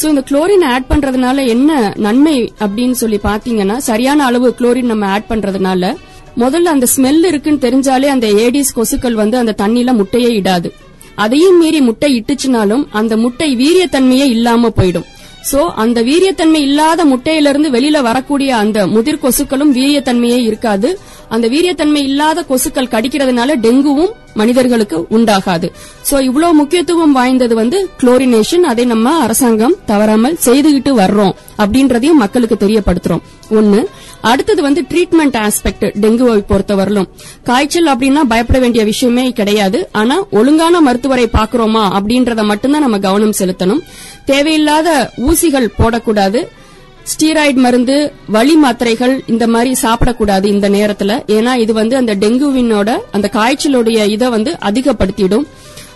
சோ இந்த குளோரின் ஆட் பண்றதுனால என்ன நன்மை அப்படின்னு சொல்லி பாத்தீங்கன்னா சரியான அளவு குளோரின் நம்ம ஆட் பண்றதுனால முதல்ல அந்த ஸ்மெல் இருக்குன்னு தெரிஞ்சாலே அந்த ஏடிஸ் கொசுக்கள் வந்து அந்த தண்ணியில முட்டையே இடாது. அதையும் மீறி முட்டை இட்டுச்சுனாலும் அந்த முட்டை வீரியத்தன்மையே இல்லாம போயிடும். சோ அந்த வீரியத்தன்மை இல்லாத முட்டையிலிருந்து வெளியில வரக்கூடிய அந்த முதிர் கொசுக்களும் வீரியத்தன்மையே இருக்காது. அந்த வீரியத்தன்மை இல்லாத கொசுக்கள் கடிக்கிறதுனால டெங்குவும் மனிதர்களுக்கு உண்டாகாது. சோ இவ்வளவு முக்கியத்துவம் வாய்ந்தது வந்து குளோரினேஷன் அதை நம்ம அரசாங்கம் தவறாமல் செய்துகிட்டு வர்றோம் அப்படின்றதையும் மக்களுக்கு தெரியப்படுத்துறோம். ஒன்னு அடுத்தது வந்து ட்ரீட்மெண்ட் ஆஸ்பெக்ட் டெங்குவை பொறுத்தவரையிலும். காய்ச்சல் அப்படின்னா பயப்பட வேண்டிய விஷயமே கிடையாது. ஆனா ஒழுங்கான மருத்துவரை பாக்குறோமா அப்படின்றத மட்டும்தான் நம்ம கவனம் செலுத்தணும். தேவையில்லாத ஊசிகள் போடக்கூடாது. ஸ்டீராய்டு மருந்து வலி மாத்திரைகள் இந்த மாதிரி சாப்பிடக்கூடாது இந்த நேரத்துல. ஏன்னா இது வந்து அந்த டெங்குவினோட அந்த காய்ச்சலுடைய இதை வந்து அதிகப்படுத்திடும்.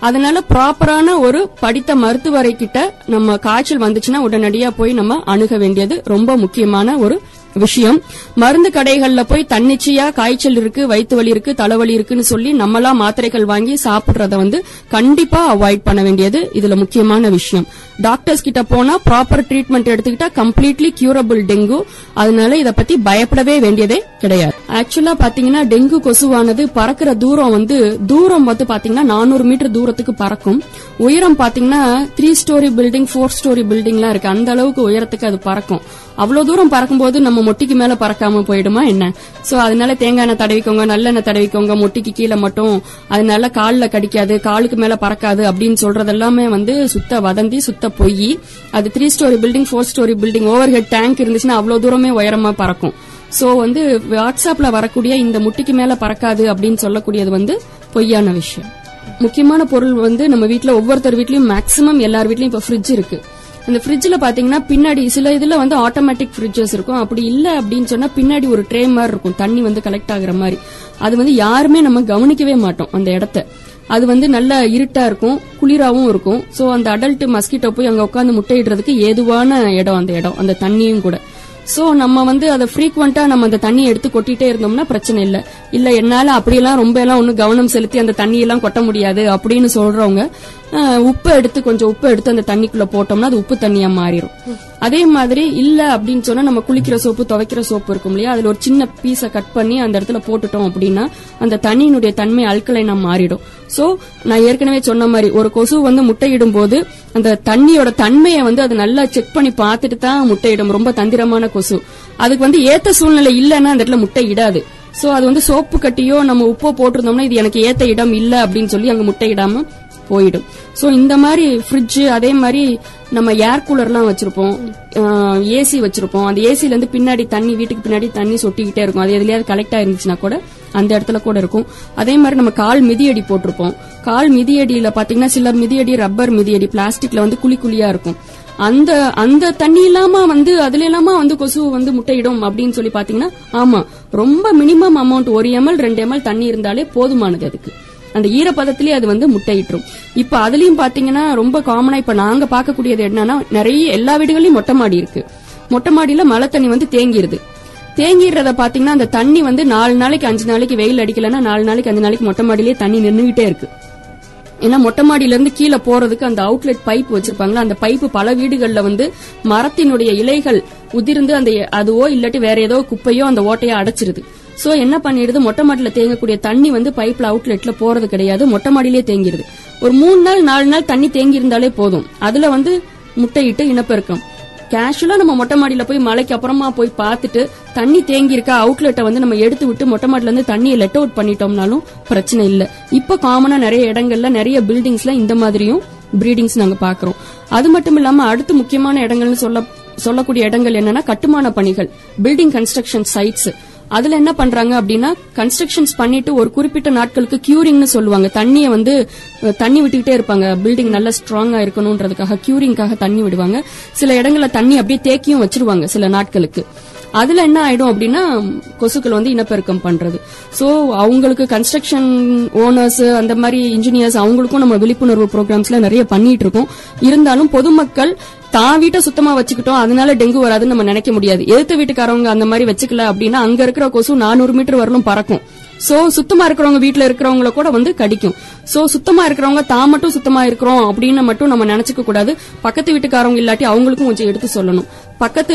அதனால ப்ராப்பரான ஒரு படித்த மருத்துவரை கிட்ட நம்ம காய்ச்சல் வந்துச்சுன்னா உடனடியா போய் நம்ம அணுக வேண்டியது ரொம்ப முக்கியமான ஒரு விஷயம். மருந்து கடைகள்ல போய் தன்னிச்சையா காய்ச்சல் இருக்கு வயிற்று வலி இருக்கு தலைவலி இருக்குன்னு சொல்லி நம்மளா மாத்திரைகள் வாங்கி சாப்பிடுறத வந்து கண்டிப்பா அவாய்ட் பண்ண வேண்டியது இதுல முக்கியமான விஷயம். டாக்டர்ஸ் கிட்ட போனா ப்ராப்பர் ட்ரீட்மெண்ட் எடுத்துக்கிட்டா கம்ப்ளீட்லி கியூரபிள் டெங்கு அதனால இத பத்தி பயப்படவே வேண்டியதே கிடையாது. ஆக்சுவலா பாத்தீங்கன்னா டெங்கு கொசுவானது பறக்கிற தூரம் வந்து தூரம் வந்து பாத்தீங்கன்னா நானூறு மீட்டர் தூரத்துக்கு பறக்கும். உயரம் பாத்தீங்கன்னா three storey building four storey பில்டிங்லாம் இருக்கு. அந்த அளவுக்கு உயரத்துக்கு அது பறக்கும். அவ்வளவு தூரம் பறக்கும்போது நம்ம மொட்டிக்கு மேல பறக்காம போயிடுமா என்ன? சோ அதனால தேங்காய் எண்ணெய் தடவிக்கோங்க நல்லெண்ணெய் தடவிக்கோங்க மொட்டிக்கு கீழே மட்டும். அதனால காலில் கடிக்காது காலுக்கு மேல பறக்காது அப்படின்னு சொல்றது எல்லாமே வந்து சுத்த வதந்தி சுத்த பொய். அது three storey building four storey building overhead tank இருந்துச்சுன்னா அவ்வளவு தூரமே உயரமா பறக்கும். சோ வந்து வாட்ஸ்அப்ல வரக்கூடிய இந்த முட்டிக்கு மேல பறக்காது அப்படின்னு சொல்லக்கூடியது வந்து பொய்யான விஷயம். முக்கியமான பொருள் வந்து நம்ம வீட்டுல ஒவ்வொருத்தர் வீட்லயும் மேக்ஸிமம் எல்லார் வீட்லயும் இப்ப ஃப்ரிட்ஜ் இருக்கு. அந்த ஃப்ரிட்ஜ்ல பாத்தீங்கன்னா பின்னாடி சில இதுல வந்து ஆட்டோமேட்டிக் ஃப்ரிட்ஜஸ் இருக்கும். அப்படி இல்ல அப்படின்னு சொன்னா பின்னாடி ஒரு ட்ரே மாதிரி இருக்கும். தண்ணி வந்து கலெக்ட் ஆகுற மாதிரி. அது வந்து யாருமே நம்ம கவனிக்கவே மாட்டோம் அந்த இடத்த. அது வந்து நல்ல இருட்டா இருக்கும் குளிராவும் இருக்கும். சோ அந்த அடல்ட் மஸ்கிட்டோ போய் அங்க உட்காந்து முட்டையிடுறதுக்கு ஏதுவான இடம் அந்த இடம். அந்த தண்ணியும் கூட. சோ நம்ம வந்து அதை ஃப்ரீக்வெண்டா நம்ம அந்த தண்ணி எடுத்து கொட்டிட்டே இருந்தோம்னா பிரச்சனை இல்ல. இல்ல என்னால அப்படியெல்லாம் ரொம்ப எல்லாம் ஒன்னும் கவனம் செலுத்தி அந்த தண்ணி எல்லாம் கொட்ட முடியாது அப்படின்னு சொல்றவங்க உப்பு எடுத்து கொஞ்சம் உப்பு எடுத்து அந்த தண்ணிக்குள்ள போட்டோம்னா அது உப்பு தண்ணியா மாறிடும் அதே மாதிரி இல்ல அப்படின்னு சொன்னா நம்ம குளிக்கிற சோப்பு துவைக்கிற சோப்பு இருக்கும் இல்லையா? அதுல ஒரு சின்ன பீஸை கட் பண்ணி அந்த இடத்துல போட்டுட்டோம் அப்படின்னா அந்த தண்ணியினுடைய தன்மை அல்கலைனா மாறிடும். சோ நான் ஏற்கனவே சொன்ன மாதிரி ஒரு கொசு வந்து முட்டையிடும் போது அந்த தண்ணியோட தன்மையை வந்து அது நல்லா செக் பண்ணி பார்த்துட்டு தான் முட்டையிடும். ரொம்ப தந்திரமான கொசு. அதுக்கு வந்து ஏத்த சூழ்நிலை இல்லைன்னா அந்த இடத்துல முட்டை இடாது. சோ அது வந்து சோப்பு கட்டியோ நம்ம உப்போ போட்டிருந்தோம்னா இது எனக்கு ஏத்த இடம் இல்ல அப்படின்னு சொல்லி அங்க முட்டை இடாம போயிடும். சோ இந்த மாதிரி ஃப்ரிட்ஜ் அதே மாதிரி நம்ம ஏர் கூலர்லாம் வச்சிருப்போம். ஏசி வச்சிருப்போம். அந்த ஏசில இருந்து பின்னாடி தண்ணி வீட்டுக்கு பின்னாடி தண்ணி சொட்டிக்கிட்டே இருக்கும். அது எதுலயாவது கலெக்ட் ஆயிருந்துச்சுன்னா கூட அந்த இடத்துல கூட இருக்கும். அதே மாதிரி நம்ம கால் மிதியடி போட்டிருப்போம். கால் மிதியடியில பாத்தீங்கன்னா சில மிதியடி ரப்பர் மிதியடி பிளாஸ்டிக்ல வந்து குழி குழியா இருக்கும். அந்த அந்த தண்ணி இல்லாம வந்து அதுல இல்லாம வந்து கொசு வந்து முட்டையிடும் அப்படின்னு சொல்லி பாத்தீங்கன்னா ஆமா ரொம்ப மினிமம் அமௌண்ட் ஒரு எம்எல் ரெண்டு எம்எல் தண்ணி இருந்தாலே போதுமானது அதுக்கு. அந்த ஈரப்பதத்திலே அது வந்து முட்டையிட்டுரும். இப்ப அதுலயும் பாத்தீங்கன்னா ரொம்ப காமனா இப்ப நாங்க பார்க்கக்கூடியது என்னன்னா நிறைய எல்லா வீடுகளையும் மொட்டை மாடி இருக்கு. மொட்டை மாடியில மழை தண்ணி வந்து தேங்கிருது. தேங்கிடுறத பாத்தீங்கன்னா அந்த தண்ணி வந்து நாலு நாளைக்கு அஞ்சு நாளைக்கு வெயில் அடிக்கலன்னா நாலு நாளைக்கு அஞ்சு நாளைக்கு மொட்டை மாடியிலேயே தண்ணி நின்றுகிட்டே இருக்கு. ஏன்னா மொட்டை மாடியில இருந்து கீழே போறதுக்கு அந்த அவுட்லெட் பைப் வச்சிருப்பாங்களா அந்த பைப்பு பல வீடுகள்ல வந்து மரத்தினுடைய இலைகள் உதிர்ந்து அந்த அதுவோ இல்லாட்டி வேற ஏதோ குப்பையோ அந்த ஓட்டையோ அடைச்சிருது. சோ என்ன பண்ணிடுது? மொட்டை மாடியில தேங்கக்கூடிய தண்ணி வந்து பைப்ல அவுட்லெட்ல போறது கிடையாது. மொட்டை மாடியிலே தேங்கிடுது ஒரு மூணு நாள் நாலு நாள் தண்ணி தேங்கி இருந்தாலே போதும். அதுல வந்து முட்டையிட்டு இனப்பெருக்கம் கேஷுவலா நம்ம மொட்டை மாடியில போய் மலைக்கு அப்புறமா போய் பார்த்துட்டு தண்ணி தேங்கி இருக்கா அவுட்லெட்டை வந்து நம்ம எடுத்து விட்டு மொட்டை மாடில இருந்து தண்ணியை லெட் அவுட் பண்ணிட்டோம்னாலும் பிரச்சனை இல்ல. இப்ப காமனா நிறைய இடங்கள்ல நிறைய பில்டிங்ஸ்ல இந்த மாதிரியும் பிரீடிங்ஸ் நாங்க பாக்குறோம் அது மட்டும் இல்லாம அடுத்து முக்கியமான இடங்கள்னு சொல்ல சொல்லக்கூடிய இடங்கள் என்னன்னா கட்டுமான பணிகள் பில்டிங் கன்ஸ்ட்ரக்ஷன் சைட்ஸ் அதுல என்ன பண்றாங்க அப்படின்னா கன்ஸ்ட்ரக்ஷன்ஸ் பண்ணிட்டு ஒரு குறிப்பிட்ட நாட்களுக்கு கியூரிங்னு சொல்லுவாங்க. தண்ணியை வந்து தண்ணி விட்டுக்கிட்டே இருப்பாங்க. பில்டிங் நல்லா ஸ்ட்ராங்கா இருக்கணும்ன்றதுக்காக கியூரிங்காக தண்ணி விடுவாங்க. சில இடங்கள்ல தண்ணி அப்படியே தேக்கியும் வச்சிருவாங்க சில நாட்களுக்கு. அதுல என்ன ஆயிடும் அப்படின்னா கொசுக்கள் வந்து இனப்பெருக்கம் பண்றது. சோ அவங்களுக்கு கன்ஸ்ட்ரக்ஷன் ஓனர்ஸ் அந்த மாதிரி இன்ஜினியர்ஸ் அவங்களுக்கும் நம்ம விழிப்புணர்வு ப்ரோக்ராம்ஸ்ல நிறைய பண்ணிட்டு இருக்கோம். இருந்தாலும் பொதுமக்கள் தான் வீட்டை சுத்தமா வச்சுக்கிட்டோம் அதனால டெங்கு வராதுன்னு நம்ம நினைக்க முடியாது. எதிர்த்த வீட்டுக்காரவங்க அந்த மாதிரி வச்சுக்கல அப்படின்னா அங்க இருக்கிற கொசு நானூறு மீட்டர் வரலும் பறக்கும். சோ சுத்தமா இருக்கிறவங்க வீட்டுல இருக்கிறவங்கள கூட வந்து கடிக்கும். சோ சுத்தமா இருக்கிறவங்க தான் மட்டும் சுத்தமா இருக்கிறோம் அப்படின்னு மட்டும் நம்ம நினைச்சுக்க கூடாது. பக்கத்து வீட்டுக்காரவங்க இல்லாட்டி அவங்களுக்கும் கொஞ்சம் எடுத்து சொல்லணும். பக்கத்து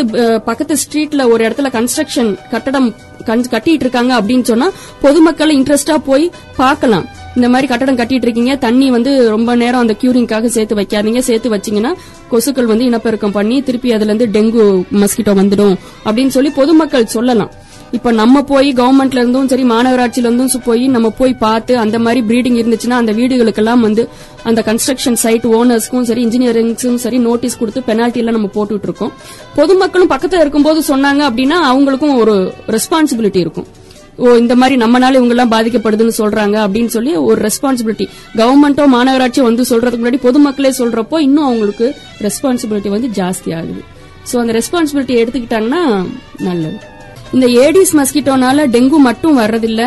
பக்கத்து ஸ்ட்ரீட்ல ஒரு இடத்துல கன்ஸ்ட்ரக்ஷன் கட்டடம் கட்டிட்டு இருக்காங்க அப்படின்னு சொன்னா பொதுமக்கள் இன்ட்ரெஸ்டா போய் பார்க்கலாம். இந்த மாதிரி கட்டடம் கட்டிட்டு இருக்கீங்க தண்ணி வந்து ரொம்ப நேரம் அந்த கியூரிங்காக சேர்த்து வைக்காதீங்க. சேர்த்து வச்சீங்கன்னா கொசுக்கள் வந்து இனப்பெருக்கம் பண்ணி திருப்பி அதுல இருந்து டெங்கு மஸ்கிட்டோ வந்துடும் அப்படின்னு சொல்லி பொதுமக்கள் சொல்லலாம். இப்ப நம்ம போய் கவர்மெண்ட்ல இருந்தும் சரி மாநகராட்சியில இருந்தும் போய் நம்ம போய் பார்த்து அந்த மாதிரி ப்ரீடிங் இருந்துச்சுன்னா அந்த வீடுகளுக்கெல்லாம் வந்து அந்த கன்ஸ்ட்ரக்ஷன் சைட் ஓனர்ஸ்க்கும் சரி இன்ஜினியரிங்ஸும் சரி நோட்டீஸ் கொடுத்து பெனால்டி எல்லாம் நம்ம போட்டுட்டு இருக்கோம் பொதுமக்களும் பக்கத்துல இருக்கும்போது சொன்னாங்க அப்படின்னா அவங்களுக்கும் ஒரு ரெஸ்பான்சிபிலிட்டி இருக்கும். ஓ இந்த மாதிரி நம்மனால இவங்க எல்லாம் பாதிக்கப்படுதுன்னு சொல்றாங்க அப்படின்னு சொல்லி ஒரு ரெஸ்பான்சிபிலிட்டி கவர்மெண்டோ மாநகராட்சியோ வந்து சொல்றதுக்கு முன்னாடி பொதுமக்களே சொல்றப்போ இன்னும் அவங்களுக்கு ரெஸ்பான்சிபிலிட்டி வந்து ஜாஸ்தி ஆகுது. சோ அந்த ரெஸ்பான்சிபிலிட்டி எடுத்துக்கிட்டாங்கன்னா நல்லது. இந்த ஏடிஸ் மஸ்கிட்டோனால டெங்கு மட்டும் வர்றதில்ல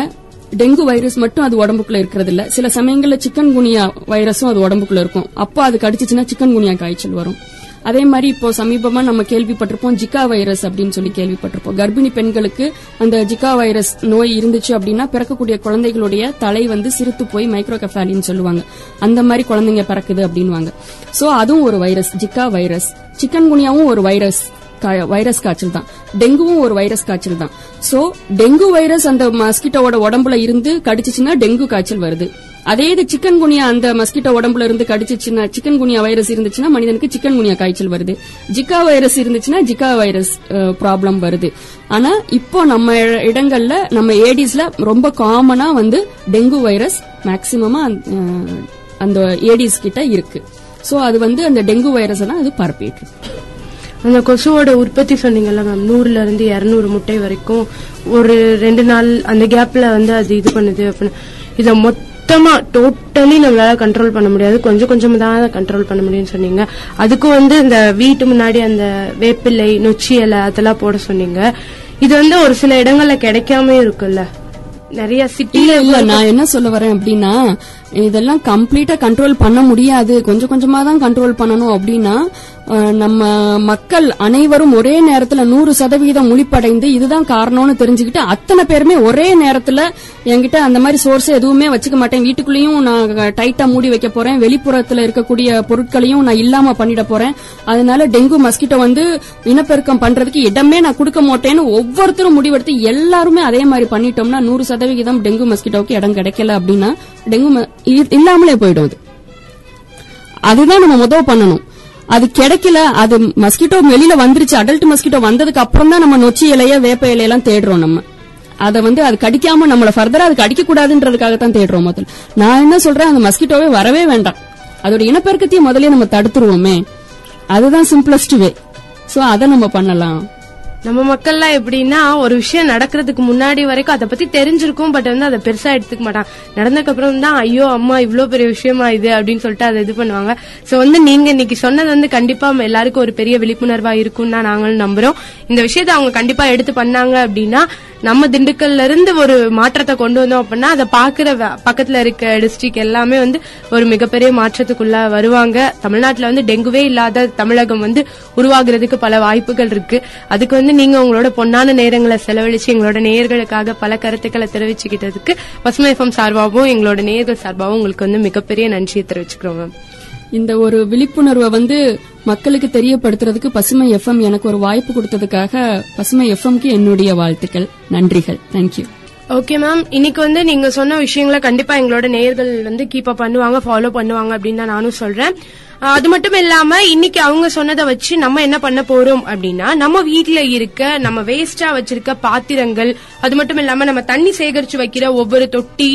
டெங்கு வைரஸ் மட்டும் அது உடம்புக்குள்ள இருக்கிறது இல்ல சில சமயங்கள்ல சிக்கன் குனியா வைரஸும் அது உடம்புக்குள்ள இருக்கும். அப்போ அது கடிச்சிச்சுன்னா சிக்கன் குனியா காய்ச்சல் வரும். அதே மாதிரி இப்போ சமீபமா நம்ம கேள்விப்பட்டிருப்போம் ஜிகா வைரஸ் அப்படின்னு சொல்லி கேள்விப்பட்டிருப்போம். கர்ப்பிணி பெண்களுக்கு அந்த ஜிகா வைரஸ் நோய் இருந்துச்சு அப்படின்னா பிறக்கக்கூடிய குழந்தைகளுடைய தலை வந்து சிரித்து போய் மைக்ரோகெஃபாலின்னு சொல்லுவாங்க. அந்த மாதிரி குழந்தைங்க பிறக்குது அப்படின்வாங்க சோ அதுவும் ஒரு வைரஸ் ஜிகா வைரஸ். சிக்கன் குனியாவும் ஒரு வைரஸ். வைரஸ் காய்ச்சல் தான். டெங்குவும் ஒரு வைரஸ் காய்ச்சல் தான். சோ டெங்கு வைரஸ் அந்த மஸ்கிட்டோட உடம்புல இருந்து கடிச்சிச்சுன்னா டெங்கு காய்ச்சல் வருது. அதே இது சிக்கன் குனியா அந்த மஸ்கிட்டோ உடம்புல இருந்து கடிச்சிச்சுன்னா சிக்கன் குனியா வைரஸ் இருந்துச்சுன்னா மனிதனுக்கு சிக்கன் குனியா காய்ச்சல் வருது. ஜிக்கா வைரஸ் இருந்துச்சுன்னா ஜிக்கா வைரஸ் ப்ராப்ளம் வருது. ஆனா இப்போ நம்ம இடங்கள்ல நம்ம ஏடிஸ்ல ரொம்ப காமனா வந்து டெங்கு வைரஸ் மேக்சிமமா அந்த ஏடிஸ் கிட்ட இருக்கு. சோ அது வந்து அந்த டெங்கு வைரஸ் தான் அது பரப்பிட்டு இருக்கு.
அந்த கொசுவோட உற்பத்தி சொன்னீங்கல்ல மேம் நூறுல இருந்து இருநூறு முட்டை வரைக்கும் ஒரு ரெண்டு நாள் அந்த கேப்ல வந்து அது இது பண்ணுது அப்படின்னு. இத மொத்தமா டோட்டலி நம்மளால கண்ட்ரோல் பண்ண முடியாது. கொஞ்சம் கொஞ்சமா தான் கண்ட்ரோல் பண்ண முடியும்னு சொன்னீங்க. அதுக்கு வந்து இந்த வீட்டு முன்னாடி அந்த வேப்பிலை நொச்சி இலை அதெல்லாம் போட சொன்னீங்க. இது வந்து ஒரு சில இடங்கள்ல கிடைக்காம இருக்குல்ல. நிறைய சிட்டில
இல்ல நான் என்ன சொல்ல வரேன் அப்படின்னா இதெல்லாம் கம்ப்ளீட்டா கண்ட்ரோல் பண்ண முடியாது. கொஞ்சம் கொஞ்சமா தான் கண்ட்ரோல் பண்ணணும் அப்படின்னா நம்ம மக்கள் அனைவரும் ஒரே நேரத்துல நூறு சதவீதம் முழிப்படைந்து இதுதான் காரணம்னு தெரிஞ்சுக்கிட்டு அத்தனை பேருமே ஒரே நேரத்துல என்கிட்ட அந்த மாதிரி சோர்ஸ் எதுவுமே வச்சுக்க மாட்டேன். வீட்டுக்குள்ளேயும் நான் டைட்டா மூடி வைக்க போறேன். வெளிப்புறத்துல இருக்கக்கூடிய பொருட்களையும் நான் இல்லாம பண்ணிட போறேன். அதனால டெங்கு மஸ்கிட்டோ வந்து இனப்பெருக்கம் பண்றதுக்கு இடமே நான் கொடுக்க மாட்டேன்னு ஒவ்வொருத்தரும் முடிவெடுத்து எல்லாருமே அதே மாதிரி பண்ணிட்டோம்னா நூறு சதவிகிதம் டெங்கு மஸ்கிட்டோவுக்கு இடம் கிடைக்கல அப்படின்னா டெங்கு இல்லாமலே போயிடும் அது. அதுதான் நம்ம முதவு பண்ணணும். அது கிடைக்கல அது மஸ்கிட்டோ வெளியில வந்துருச்சு அடல்ட் மஸ்கிட்டோ வந்ததுக்கு அப்புறம் தான் நம்ம நொச்சி இலைய வேப்ப இலையெல்லாம் தேடுறோம் நம்ம. அதை வந்து அது கடிக்காம நம்மள ஃபர்தரா அது கடிக்க கூடாதுன்றதுக்காக தான் தேடுறோம் முதல்ல. நான் என்ன சொல்றேன் அந்த மஸ்கிட்டோவே வரவே வேண்டாம். அதோட இனப்பெருக்கத்தையும் முதல்ல நம்ம தடுத்துருவோமே. அதுதான் சிம்பிளஸ்ட் வே சோ அதை நம்ம பண்ணலாம்.
நம்ம மக்கள்லாம் எப்படின்னா ஒரு விஷயம் நடக்கிறதுக்கு முன்னாடி வரைக்கும் அதை பத்தி தெரிஞ்சிருக்கும் பட் வந்து அதை பெருசா எடுத்துக்க மாட்டாங்க. நடந்ததுக்கு அப்புறம் தான் ஐயோ அம்மா இவ்வளோ பெரிய விஷயமா இது அப்படின்னு சொல்லிட்டு அதை இது பண்ணுவாங்க. சோ வந்து நீங்க இன்னைக்கு சொன்னது வந்து கண்டிப்பா நம்ம எல்லாருக்கும் ஒரு பெரிய விழிப்புணர்வா இருக்கும்னு தான் நாங்களும் நம்புறோம். இந்த விஷயத்த அவங்க கண்டிப்பா எடுத்து பண்ணாங்க அப்படின்னா நம்ம திண்டுக்கல்ல இருந்து ஒரு மாற்றத்தை கொண்டு வந்தோம் அப்படின்னா அதை பாக்குற வ- பக்கத்துல இருக்க டிஸ்ட்ரிக்ட் எல்லாமே வந்து ஒரு மிகப்பெரிய மாற்றத்துக்குள்ள வருவாங்க. தமிழ்நாட்டுல வந்து டெங்குவே இல்லாத தமிழகம் வந்து உருவாகிறதுக்கு பல வாய்ப்புகள் இருக்கு. அதுக்கு வந்து நீங்க உங்களோட பொன்னான நேரங்களை செலவழிச்சு எங்களோட நேயர்களுக்காக பல கருத்துக்களை தெரிவிச்சுக்கிட்டதுக்கு பசுமை எஃப்எம் சார்பாகவும் எங்களோட நேயர்கள் சார்பாகவும் உங்களுக்கு வந்து மிகப்பெரிய நன்றியை தெரிவிச்சுக்கிறோம் மேம்
இந்த ஒரு விழிப்புணர்வை வந்து மக்களுக்கு தெரியப்படுத்துறதுக்கு பசுமை எஃப்எம் எனக்கு ஒரு வாய்ப்பு கொடுத்ததுக்காக பசுமை எஃப்எம்க்கு என்னுடைய வாழ்த்துக்கள். நன்றிகள். தேங்க்யூ
ஓகே மேம் இன்னைக்கு வந்து நீங்க சொன்ன விஷயங்களை கண்டிப்பா எங்களோட நேயர்கள் வந்து கீப் அப் பண்ணுவாங்க ஃபாலோ பண்ணுவாங்க அப்படின்னு தான் நானும் சொல்றேன். அது மட்டும் இல்லாம இன்னைக்கு அவங்க சொன்னதை வச்சு நம்ம என்ன பண்ண போறோம் அப்படின்னா நம்ம வீட்டுல இருக்க நம்ம வேஸ்டா வச்சிருக்க பாத்திரங்கள் அது மட்டும் இல்லாம நம்ம தண்ணி சேகரிச்சு வைக்கிற ஒவ்வொரு தொட்டி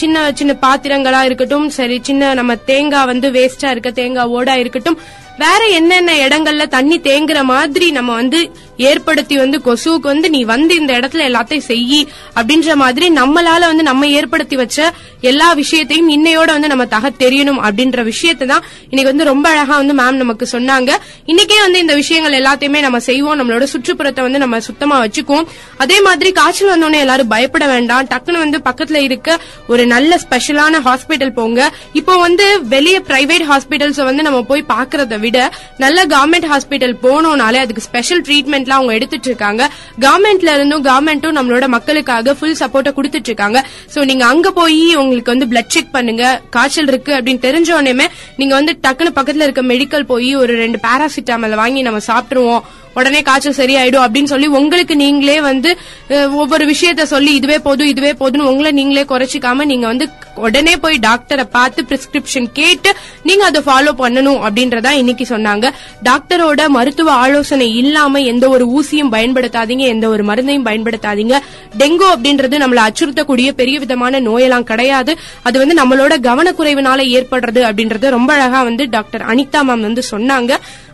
சின்ன சின்ன பாத்திரங்களா இருக்கட்டும் சரி சின்ன நம்ம தேங்காய் வந்து வேஸ்டா இருக்க தேங்காய் ஓடா இருக்கட்டும் வேற என்னென்ன இடங்கள்ல தண்ணி தேங்குற மாதிரி நம்ம வந்து ஏற்படுத்தி வந்து கொசுவுக்கு வந்து நீ வந்து இந்த இடத்துல எல்லாத்தையும் செய்யி அப்படின்ற மாதிரி நம்மளால வந்து நம்ம ஏற்படுத்தி வச்ச எல்லா விஷயத்தையும் இன்னையோட வந்து நம்ம தக தெரியணும் அப்படின்ற விஷயத்தை தான் இன்னைக்கு வந்து ரொம்ப அழகா வந்து மேம் நமக்கு சொன்னாங்க. இன்னைக்கே வந்து இந்த விஷயங்கள் எல்லாத்தையுமே நம்ம செய்வோம். நம்மளோட சுற்றுப்புறத்தை வந்து நம்ம சுத்தமா வச்சுக்குவோம். அதே மாதிரி காய்ச்சல் வந்தோடனே எல்லாரும் பயப்பட வேண்டாம். டக்குன்னு வந்து பக்கத்துல இருக்க ஒரு நல்ல ஸ்பெஷலான ஹாஸ்பிட்டல் போங்க. இப்போ வந்து வெளியே பிரைவேட் ஹாஸ்பிட்டல்ஸ் வந்து நம்ம போய் பாக்குறத விட நல்ல கவர்மெண்ட் ஹாஸ்பிட்டல் போனோம்னாலே அதுக்கு ஸ்பெஷல் ட்ரீட்மெண்ட்லாம் அவங்க எடுத்துட்டு இருக்காங்க. கவர்மெண்ட்ல இருந்தும் கவர்மெண்ட்டும் நம்மளோட மக்களுக்காக ஃபுல் சப்போர்ட்டை கொடுத்துட்டு இருக்காங்க. சோ நீங்க அங்க போய் உங்களுக்கு வந்து பிளட் செக் பண்ணுங்க. காய்ச்சல் இருக்கு அப்படின்னு தெரிஞ்ச உடனே நீங்க வந்து டக்குன்னு பக்கத்துல இருக்க மெடிக்கல் போய் ஒரு ரெண்டு பேராசிட்டாமல் வாங்கி நம்ம சாப்பிட்டுருவோம். உடனே காய்ச்சல் சரியாயிடும் அப்படின்னு சொல்லி உங்களுக்கு நீங்களே வந்து ஒவ்வொரு விஷயத்த சொல்லி இதுவே போதும் இதுவே போதும்னு உங்களை நீங்களே குறைச்சிக்காம நீங்க வந்து உடனே போய் டாக்டரை பார்த்து பிரிஸ்கிரிப்ஷன் கேட்டு நீங்க அதை ஃபாலோ பண்ணணும் அப்படின்றதா இன்னைக்கு சொன்னாங்க. டாக்டரோட மருத்துவ ஆலோசனை இல்லாம எந்த ஒரு ஊசியும் பயன்படுத்தாதீங்க எந்த ஒரு மருந்தையும் பயன்படுத்தாதீங்க. டெங்கு அப்படின்றது நம்மள அச்சுறுத்தக்கூடிய பெரிய விதமான நோயெல்லாம் கிடையாது. அது வந்து நம்மளோட கவனக்குறைவினால ஏற்படுறது அப்படின்றது ரொம்ப அழகா வந்து டாக்டர் அனிதா மேம் வந்து சொன்னாங்க.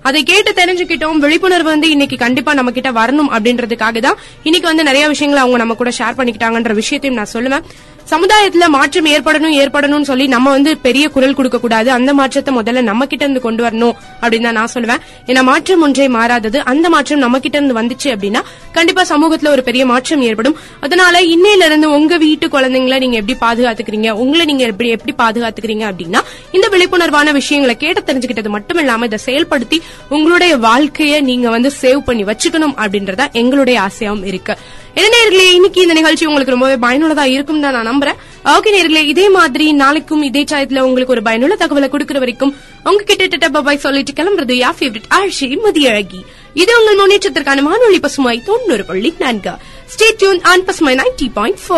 அதை கேட்டு தெரிஞ்சுக்கிட்டோம் விழிப்புணர்வு வந்து இன்னைக்கு கண்டிப்பா நம்ம கிட்ட வரணும் அப்படின்றதுக்காக தான் இன்னைக்கு வந்து நிறைய விஷயங்களை அவங்க நம்ம கூட ஷேர் பண்ணிக்கிட்டாங்கன்ற விஷயத்தையும் நான் சொல்லுவேன். சமுதாயத்துல மாற்றம் ஏற்படணும் ஏற்படணும்னு சொல்லி நம்ம வந்து பெரிய குரல் கொடுக்க கூடாது. அந்த மாற்றத்தை முதல்ல நம்ம கிட்ட இருந்து கொண்டு வரணும் அப்படின்னு தான் நான் சொல்லுவேன். ஏன்னா மாற்றம் ஒன்றே மாறாதது. அந்த மாற்றம் நம்ம கிட்ட இருந்து வந்துச்சு அப்படின்னா கண்டிப்பா சமூகத்துல ஒரு பெரிய மாற்றம் ஏற்படும். அதனால இன்னையில இருந்து உங்க வீட்டு குழந்தைங்களை நீங்க எப்படி பாதுகாத்துக்கிறீங்க? உங்களை நீங்க எப்படி எப்படி பாதுகாத்துக்கிறீங்க அப்படின்னா இந்த விழிப்புணர்வான விஷயங்களை கேட்டு தெரிஞ்சுக்கிட்டது மட்டும் இல்லாம இதை செயல்படுத்தி உங்களுடைய வாழ்க்கையை நீங்க வந்து சேவ் பண்ணி வச்சுக்கணும் அப்படின்றதா எங்களுடைய ஆசையாவும் இருக்கு. என்ன நேர்களே இன்னைக்கு இந்த நிகழ்ச்சி உங்களுக்கு ரொம்பவே பயனுள்ளதா இருக்கும் தான் நான் நம்புறேன். ஓகே நேர்களே இதே மாதிரி நாளைக்கும் இதே சாயத்துல உங்களுக்கு ஒரு பயனுள்ள தகவலை கொடுக்கிற வரைக்கும் உங்ககிட்ட கிட்ட பபாய் சொல்லிட்டு கிளம்புறது யா ஃபேவரட் ஆஷி மதியழகி. இது உங்கள் முன்னேற்றத்திற்கான வானொலி பசுமாய் தொண்ணூறு புள்ளி நான்கு. Stay on பசுமாய் ninety point